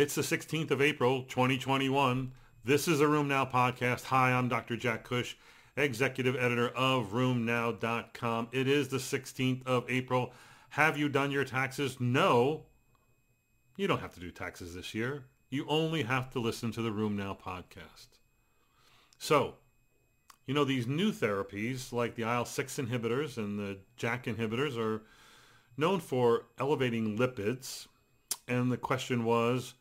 It's the 16th of April, 2021. This is a RheumNow podcast. Hi, I'm Dr. Jack Cush, executive editor of RheumNow.com. It is the 16th of April. Have you done your taxes? No. You don't have to do taxes this year. You only have to listen to the RheumNow podcast. So, you know, these new therapies like the IL-6 inhibitors and the JAK inhibitors are known for elevating lipids. And the question was,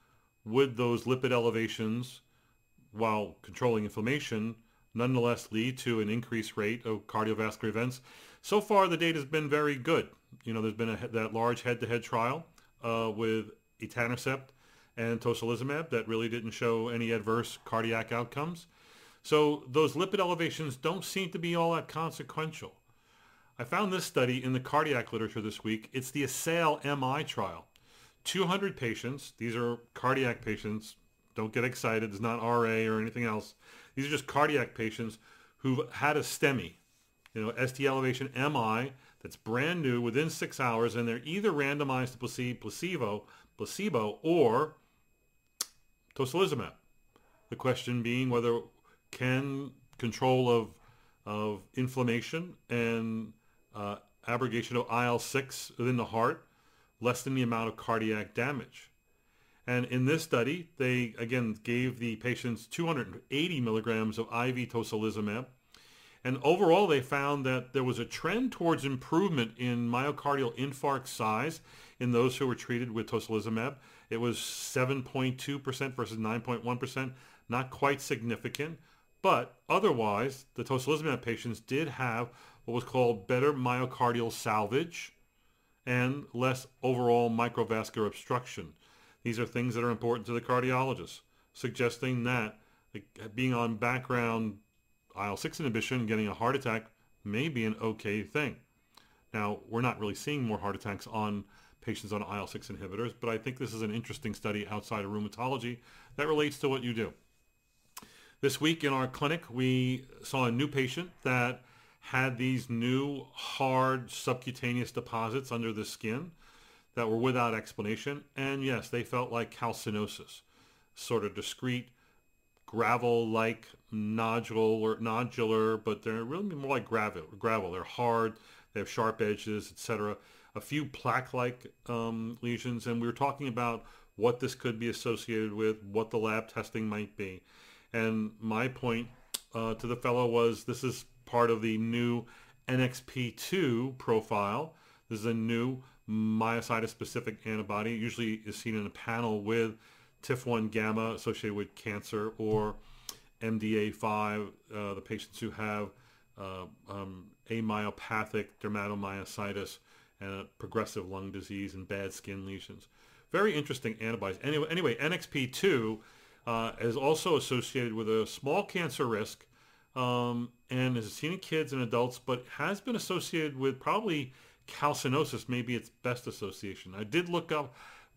would those lipid elevations, while controlling inflammation, nonetheless lead to an increased rate of cardiovascular events? So far, the data has been very good. You know, there's been a, that large head-to-head trial uh, with etanercept and tocilizumab that really didn't show any adverse cardiac outcomes. So those lipid elevations don't seem to be all that consequential. I found this study in the cardiac literature this week. It's the ASSAIL MI trial. 200 patients. These are cardiac patients. Don't get excited. It's not RA or anything else. These are just cardiac patients who've had a STEMI, you know, ST elevation MI that's brand new within six hours, and they're either randomized to placebo, placebo, placebo or tocilizumab. The question being whether can control of of inflammation and uh, abrogation of IL-6 within the heart lessen the amount of cardiac damage. And in this study, they again gave the patients 280 milligrams of IV tocilizumab. And overall, they found that there was a trend towards improvement in myocardial infarct size in those who were treated with tocilizumab. It was 7.2% versus 9.1%, not quite significant. But otherwise, the tocilizumab patients did have what was called better myocardial salvage and less overall microvascular obstruction. These are things that are important to the cardiologist, suggesting that being on background IL-6 inhibition, getting a heart attack may be an okay thing. Now, we're not really seeing more heart attacks on patients on IL-6 inhibitors, but I think this is an interesting study outside of rheumatology that relates to what you do. This week in our clinic, we saw a new patient that had these new hard subcutaneous deposits under the skin that were without explanation. And yes, they felt like calcinosis, sort of discrete gravel-like nodule or nodular, but they're really more like gravel. Gravel. They're hard. They have sharp edges, etc. A few plaque-like um, lesions, and we were talking about what this could be associated with, what the lab testing might be. And my point uh, to the fellow was this is part of the new NXP2 profile. This is a new myositis-specific antibody. It usually is seen in a panel with TIF1 gamma associated with cancer or MDA5, uh, the patients who have uh, um, amyopathic dermatomyositis and progressive lung disease and bad skin lesions. Very interesting antibodies. Anyway, anyway NXP2 uh, is also associated with a small cancer risk um, and is seen in kids and adults, but has been associated with probably calcinosis, maybe its best association. I did look up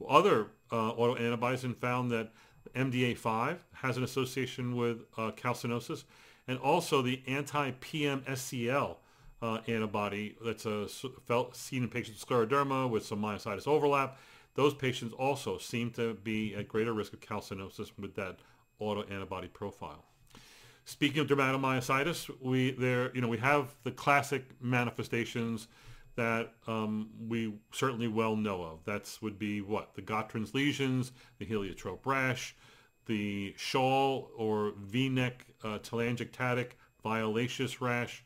other uh, autoantibodies and found that MDA5 has an association with uh, calcinosis, and also the anti-PMSCL uh, antibody that's a, felt, seen in patients with scleroderma with some myositis overlap. Those patients also seem to be at greater risk of calcinosis with that autoantibody profile. Speaking of dermatomyositis, we there you know we have the classic manifestations that um, we certainly well know of. That's would be what the Gottron's lesions, the heliotrope rash, the shawl or V-neck uh, telangiectatic violaceous rash,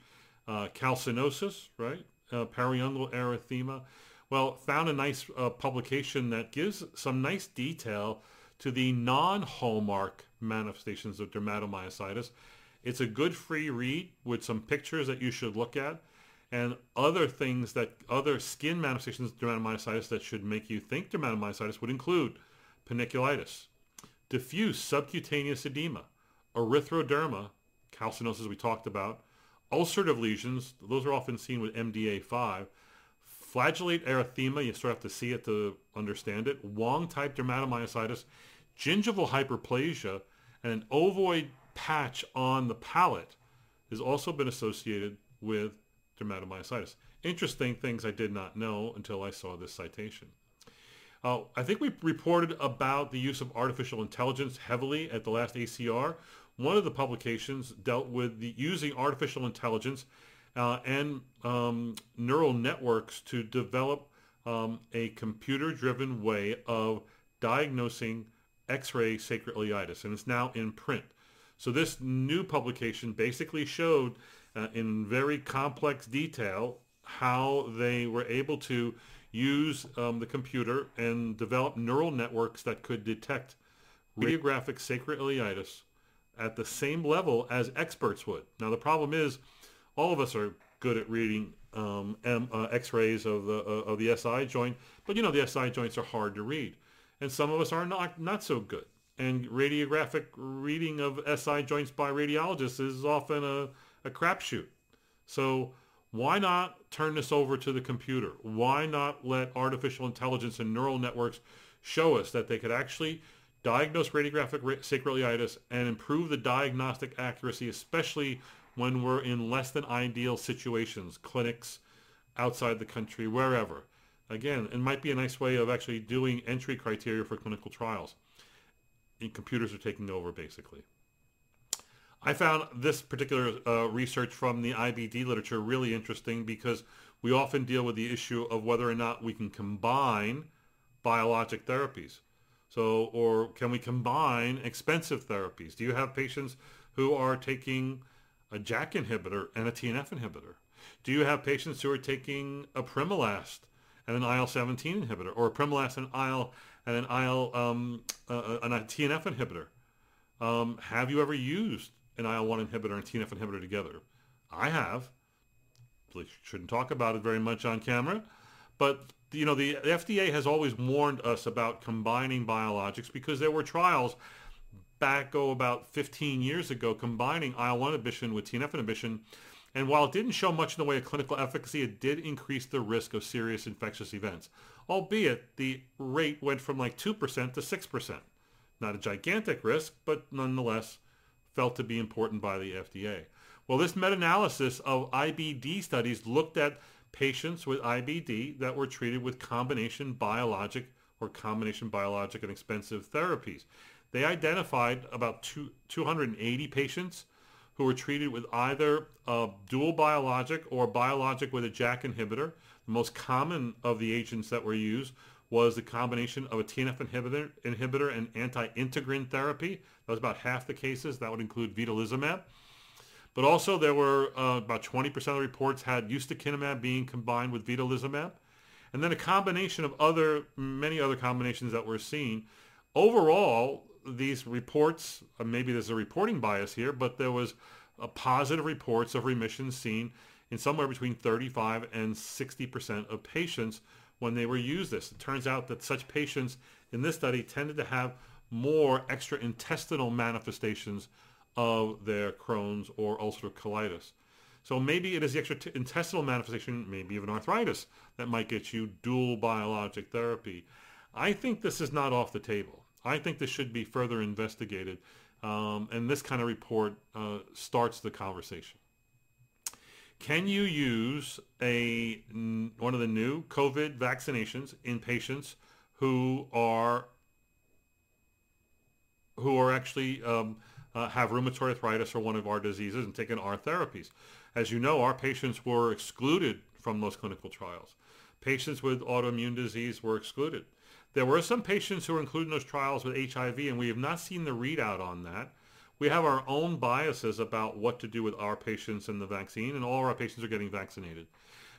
uh, calcinosis, right? Uh, periungual erythema. Well, found a nice uh, publication that gives some nice detail to the non-hallmark manifestations of dermatomyositis. It's a good free read with some pictures that you should look at and other things that other skin manifestations of dermatomyositis that should make you think dermatomyositis would include panniculitis, diffuse subcutaneous edema, erythroderma, calcinosis we talked about, ulcerative lesions, those are often seen with MDA5, flagellate erythema, you sort of have to see it to understand it, Wong-type dermatomyositis, gingival hyperplasia, and an ovoid patch on the palate has also been associated with dermatomyositis. Interesting things I did not know until I saw this citation. Uh, I think we reported about the use of artificial intelligence heavily at the last ACR. One of the publications dealt with the, using artificial intelligence uh, and um, neural networks to develop um, a computer-driven way of diagnosing X-ray sacroiliitis, and it's now in print. So this new publication basically showed uh, in very complex detail how they were able to use um, the computer and develop neural networks that could detect radiographic sacroiliitis at the same level as experts would. Now the problem is all of us are good at reading um, M, uh, X-rays of the uh, of the SI joint, but you know the SI joints are hard to read, and some of us are not not so good. And radiographic reading of SI joints by radiologists is often a, a crapshoot. So why not turn this over to the computer? Why not let artificial intelligence and neural networks show us that they could actually diagnose radiographic sacroiliitis and improve the diagnostic accuracy, especially when we're in less than ideal situations, clinics, outside the country, wherever. Again, it might be a nice way of actually doing entry criteria for clinical trials. And computers are taking over, basically. I found this particular uh, research from the IBD literature really interesting because we often deal with the issue of whether or not we can combine biologic therapies. So, or can we combine expensive therapies? Do you have patients who are taking a JAK inhibitor and a TNF inhibitor? Do you have patients who are taking apremilast and an IL-17 inhibitor, or apremilast and IL and an IL um, uh, and a TNF inhibitor? Um, have you ever used an IL-1 inhibitor and TNF inhibitor together? I have. We Shouldn't talk about it very much on camera, but you know the FDA has always warned us about combining biologics because there were trials back go about 15 years ago combining IL-1 inhibition with TNF inhibition. And while it didn't show much in the way of clinical efficacy, it did increase the risk of serious infectious events, albeit the rate went from like 2% to 6%. Not a gigantic risk, but nonetheless felt to be important by the FDA. Well, this meta-analysis of IBD studies looked at patients with IBD that were treated with combination biologic or combination biologic and expensive therapies. They identified about two, 280 patients who were treated with either a dual biologic or biologic with a JAK inhibitor. The most common of the agents that were used was the combination of a TNF inhibitor, inhibitor and anti-integrin therapy. That was about half the cases. That would include vedolizumab. But also there were uh, about 20% of the reports had ustekinumab being combined with vedolizumab. And then a combination of other, many other combinations that were seen. Overall, these reports, uh, maybe there's a reporting bias here, but there was positive reports of remission seen in somewhere between 35 and 60% of patients when they were used this. It turns out that such patients in this study tended to have more extra intestinal manifestations of their Crohn's or ulcerative colitis. So maybe it is the extra t- intestinal manifestation, maybe even arthritis, that might get you dual biologic therapy. I think this is not off the table. I think this should be further investigated. Um, and this kind of report uh, starts the conversation. Can you use a one of the new COVID vaccinations in patients who are who are actually um, uh, have rheumatoid arthritis or one of our diseases and taken our therapies? As you know, our patients were excluded from those clinical trials. Patients with autoimmune disease were excluded. There were some patients who were included in those trials with HIV, and we have not seen the readout on that. We have our own biases about what to do with our patients and the vaccine, and all our patients are getting vaccinated.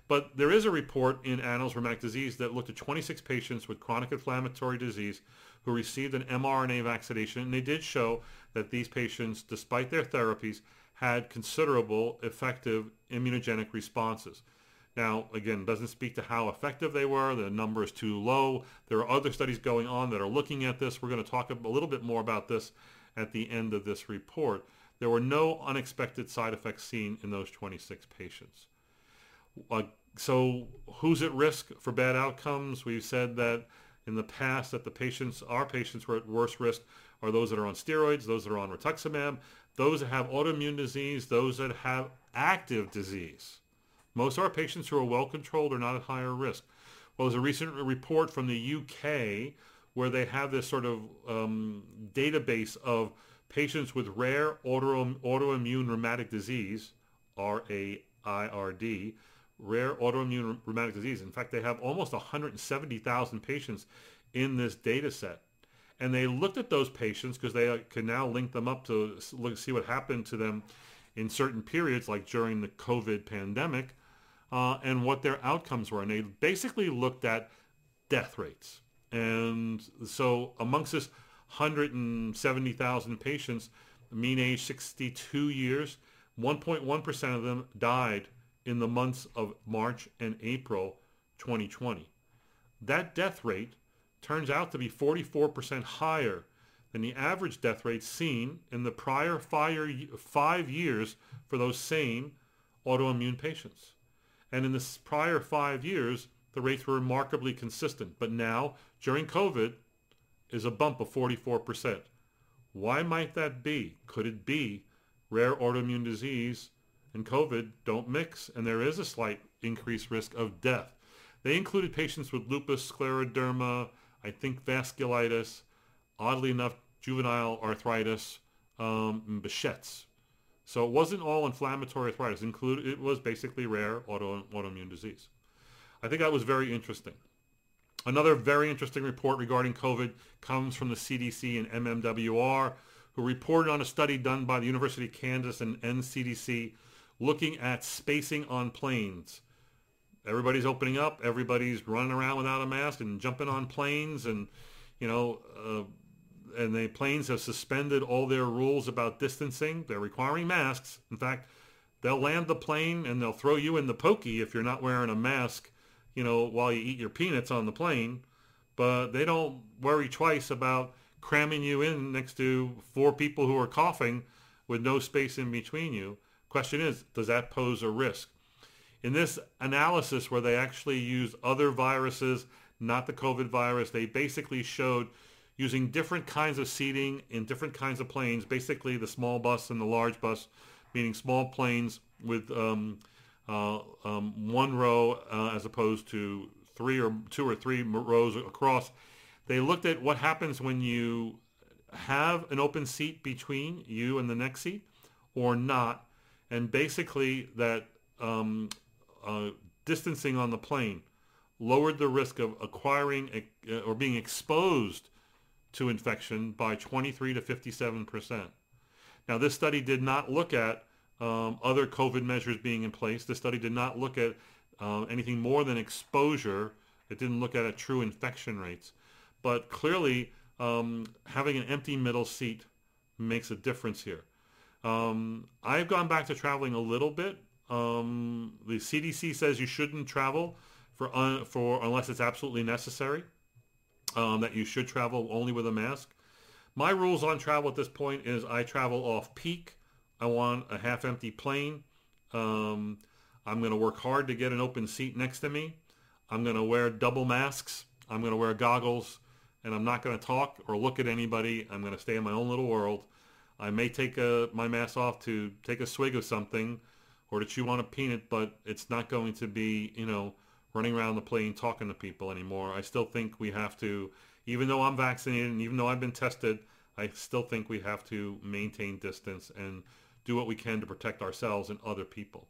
But there is a report in Annals Rheumatic Disease that looked at 26 patients with chronic inflammatory disease who received an mRNA vaccination, and they did show that these patients, despite their therapies, had considerable effective immunogenic responses. Now, again, doesn't speak to how effective they were. The number is too low. There are other studies going on that are looking at this. We're going to talk a little bit more about this at the end of this report. There were no unexpected side effects seen in those 26 patients. Uh, so who's at risk for bad outcomes? We've said that in the past that the patients, our patients were at worst risk are those that are on steroids, those that are on rituximab, those that have autoimmune disease, those that have active disease. Most of our patients who are well controlled are not at higher risk. Well, there's a recent report from the UK where they have this sort of um, database of patients with rare auto, autoimmune rheumatic disease, R-A-I-R-D, rare autoimmune rheumatic disease. In fact, they have almost 170,000 patients in this data set. And they looked at those patients because they uh, can now link them up to look, see what happened to them in certain periods, like during the COVID pandemic, uh, and what their outcomes were. And they basically looked at death rates. And so amongst this 170,000 patients, mean age 62 years, 1.1% of them died in the months of March and April 2020. That death rate turns out to be 44% higher than the average death rate seen in the prior five years for those same autoimmune patients. And in the prior five years, the rates were remarkably consistent. But now, during COVID, is a bump of 44%. Why might that be? Could it be rare autoimmune disease and COVID don't mix and there is a slight increased risk of death? They included patients with lupus, scleroderma, I think vasculitis, oddly enough, juvenile arthritis, um, Behçet's. So it wasn't all inflammatory arthritis. Included, it was basically rare auto, autoimmune disease. I think that was very interesting. Another very interesting report regarding COVID comes from the CDC and MMWR, who reported on a study done by the University of Kansas and NCDC looking at spacing on planes. Everybody's opening up. Everybody's running around without a mask and jumping on planes, and you know, uh, and the planes have suspended all their rules about distancing. They're requiring masks. In fact, they'll land the plane and they'll throw you in the pokey if you're not wearing a mask, you know, while you eat your peanuts on the plane. But they don't worry twice about cramming you in next to four people who are coughing with no space in between you. Question is, does that pose a risk? In this analysis where they actually use other viruses, not the COVID virus, they basically showed using different kinds of seating in different kinds of planes, basically the small bus and the large bus, meaning small planes with um, uh, um, one row uh, as opposed to three or two or three rows across. They looked at what happens when you have an open seat between you and the next seat or not, and basically that um, uh, distancing on the plane lowered the risk of acquiring uh, or being exposed to infection by 23 to 57 percent. Now, this study did not look at um, other COVID measures being in place. The study did not look at uh, anything more than exposure. It didn't look at a true infection rates. But clearly, um, having an empty middle seat makes a difference here. Um, I've gone back to traveling a little bit. Um, the CDC says you shouldn't travel for, un- for unless it's absolutely necessary um, that you should travel only with a mask. My rules on travel at this point is I travel off peak. I want a half empty plane. Um, I'm going to work hard to get an open seat next to me. I'm going to wear double masks. I'm going to wear goggles and I'm not going to talk or look at anybody. I'm going to stay in my own little world. I may take a, my mask off to take a swig of something or to chew on a peanut, but it's not going to be, you know, running around the plane talking to people anymore. I still think we have to, even though I'm vaccinated and even though I've been tested, I still think we have to maintain distance and do what we can to protect ourselves and other people.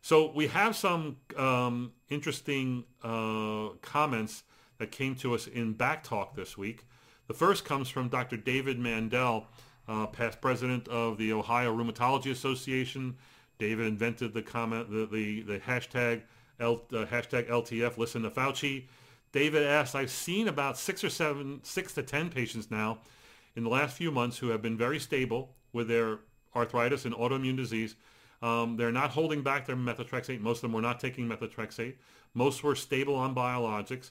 So we have some um, interesting uh, comments that came to us in Back Talk this week. The first comes from Dr. David Mandel, uh, past president of the Ohio Rheumatology Association. David invented the comment, the, the, the hashtag L, uh, hashtag LTF, listen to Fauci. David asks, I've seen about six or seven, six to 10 patients now in the last few months who have been very stable with their arthritis and autoimmune disease. Um, they're not holding back their methotrexate. Most of them were not taking methotrexate. Most were stable on biologics.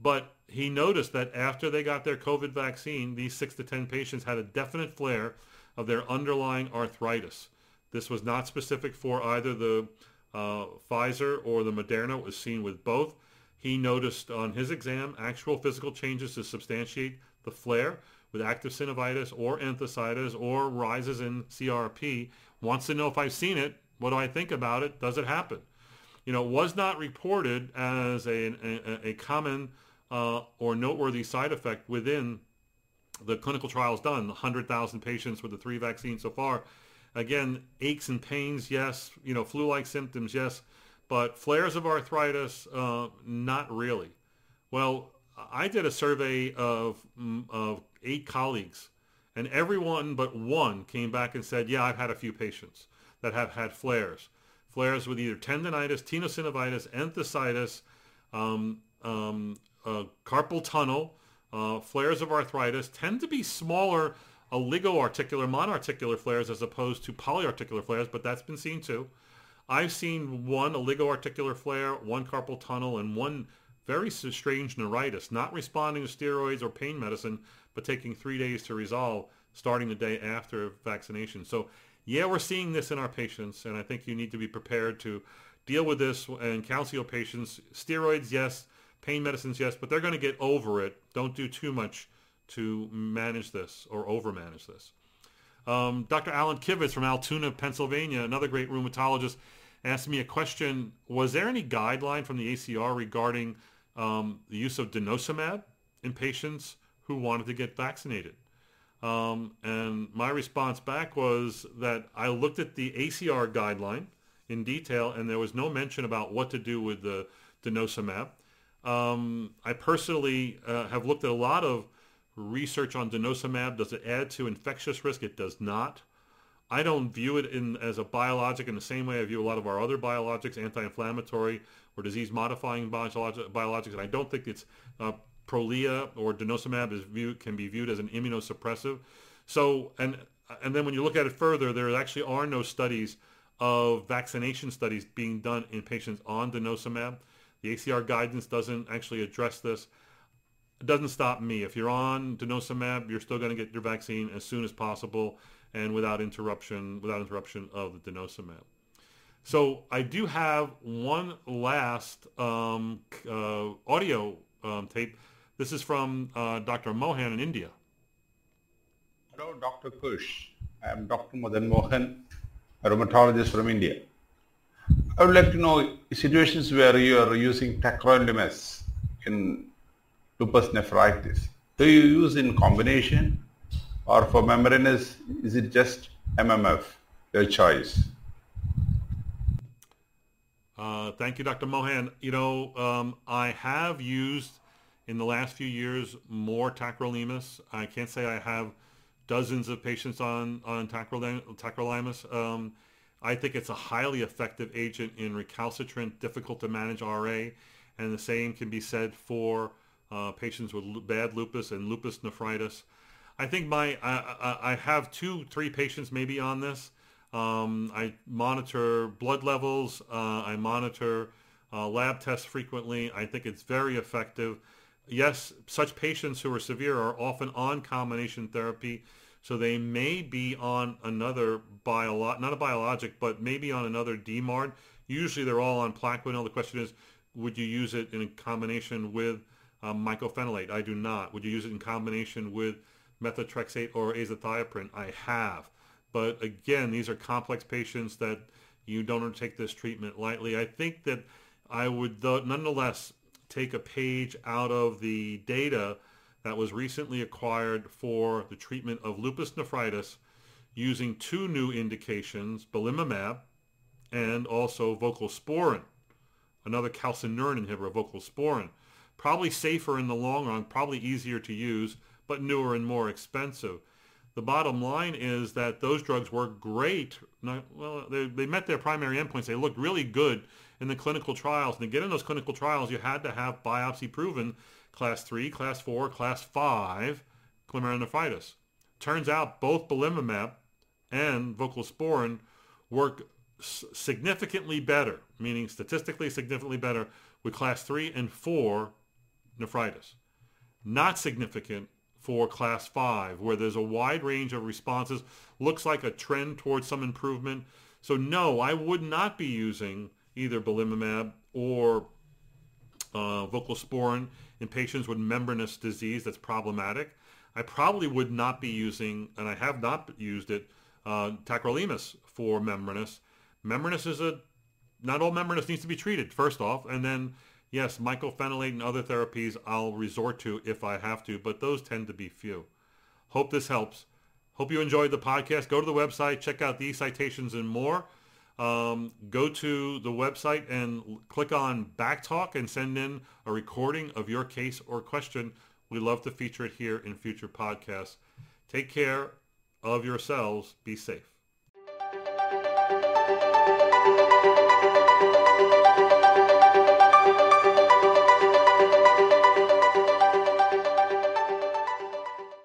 But he noticed that after they got their COVID vaccine, these six to 10 patients had a definite flare of their underlying arthritis. This was not specific for either the uh, Pfizer or the Moderna was seen with both. He noticed on his exam actual physical changes to substantiate the flare with active synovitis or enthesitis or rises in CRP. Wants to know if I've seen it. What do I think about it? Does it happen? you know, was not reported as a, a, a common uh, or noteworthy side effect within the clinical trials done, 100,000 patients with the three vaccines so far. Again, aches and pains, yes. You know, flu-like symptoms, yes. But flares of arthritis, uh, not really. Well, I did a survey of, mm, of eight colleagues, and everyone but one came back and said, yeah, I've had a few patients that have had flares. Flares with either tendonitis, tenosynovitis, enthesitis, um, um, uh, carpal tunnel, uh, flares of arthritis tend to be smaller oligoarticular, monoarticular flares as opposed to polyarticular flares, but that's been seen too. I've seen one oligoarticular flare, one carpal tunnel, and one very strange neuritis, not responding to steroids or pain medicine, but taking three days to resolve, starting the day after vaccination. So yeah, we're seeing this in our patients, and I think you need to be prepared to deal with this and counsel your patients. Steroids, yes. Pain medicines, yes, but they're going to get over it. Don't do too much to manage this or over-manage this. Um, Dr. Alan Kivitz from Altoona, Pennsylvania, another great rheumatologist, asked me a question. Was there any guideline from the ACR regarding um, the use of denosumab in patients who wanted to get vaccinated? Um, and my response back was that I looked at the ACR guideline in detail, and there was no mention about what to do with the denosumab. Um, I personally uh, have looked at a lot of research on denosumab. Does it add to infectious risk? It does not. I don't view it in, as a biologic in the same way I view a lot of our other biologics, anti-inflammatory or disease-modifying biologics, and I don't think it's uh, Prolia or denosumab is viewed, can be viewed as an immunosuppressive. So, and and then when you look at it further, there actually are no studies of vaccination studies being done in patients on denosumab. The ACR guidance doesn't actually address this. It doesn't stop me. If you're on denosumab, you're still going to get your vaccine as soon as possible and without interruption, without interruption of the denosumab. So I do have one last um, uh, audio um, tape. This is from uh, Dr. Mohan in India. Hello, Dr. Cush. I am Dr. Madan Mohan, a rheumatologist from India. I would like to know situations where you are using tacrolimus in lupus nephritis. Do you use in combination or for membranous, is it just MMF, your choice? Uh, thank you, Dr. Mohan. You know, um, I have used in the last few years more tacrolimus. I can't say I have dozens of patients on on tacrolimus. Um, I think it's a highly effective agent in recalcitrant, difficult to manage RA, and the same can be said for uh, patients with bad lupus and lupus nephritis. I think my I, I have two, three patients maybe on this. Um, I monitor blood levels. Uh, I monitor uh, lab tests frequently. I think it's very effective. Yes, such patients who are severe are often on combination therapy so they may be on another biologic, not a biologic, but maybe on another DMARD. Usually they're all on Plaquenil. The question is, would you use it in combination with um, mycophenolate? I do not. Would you use it in combination with methotrexate or azathioprine? I have. But again, these are complex patients that you don't undertake this treatment lightly. I think that I would though, nonetheless take a page out of the data that was recently acquired for the treatment of lupus nephritis using two new indications, belimumab and also voclosporin, another calcineurin inhibitor, voclosporin. Probably safer in the long run, probably easier to use, but newer and more expensive. The bottom line is that those drugs work great. Well, they, they met their primary endpoints. They looked really good in the clinical trials. And to get in those clinical trials, you had to have biopsy proven class 3, class 4, class 5 glomerulonephritis. Turns out both belimumab and voclosporin work significantly better, meaning statistically significantly better with class 3 and 4 nephritis. Not significant for class 5 where there's a wide range of responses, looks like a trend towards some improvement. So no, I would not be using either belimumab or uh, voclosporin in patients with membranous disease that's problematic. I probably would not be using, and I have not used it, uh, tacrolimus for membranous. Membranous is a not all membranous needs to be treated, first off. And then, yes, mycophenolate and other therapies I'll resort to if I have to, but those tend to be few. Hope this helps. Hope you enjoyed the podcast. Go to the website, check out these citations and more. Um, go to the website and click on Back Talk and send in a recording of your case or question. We love to feature it here in future podcasts. Take care of yourselves. Be safe.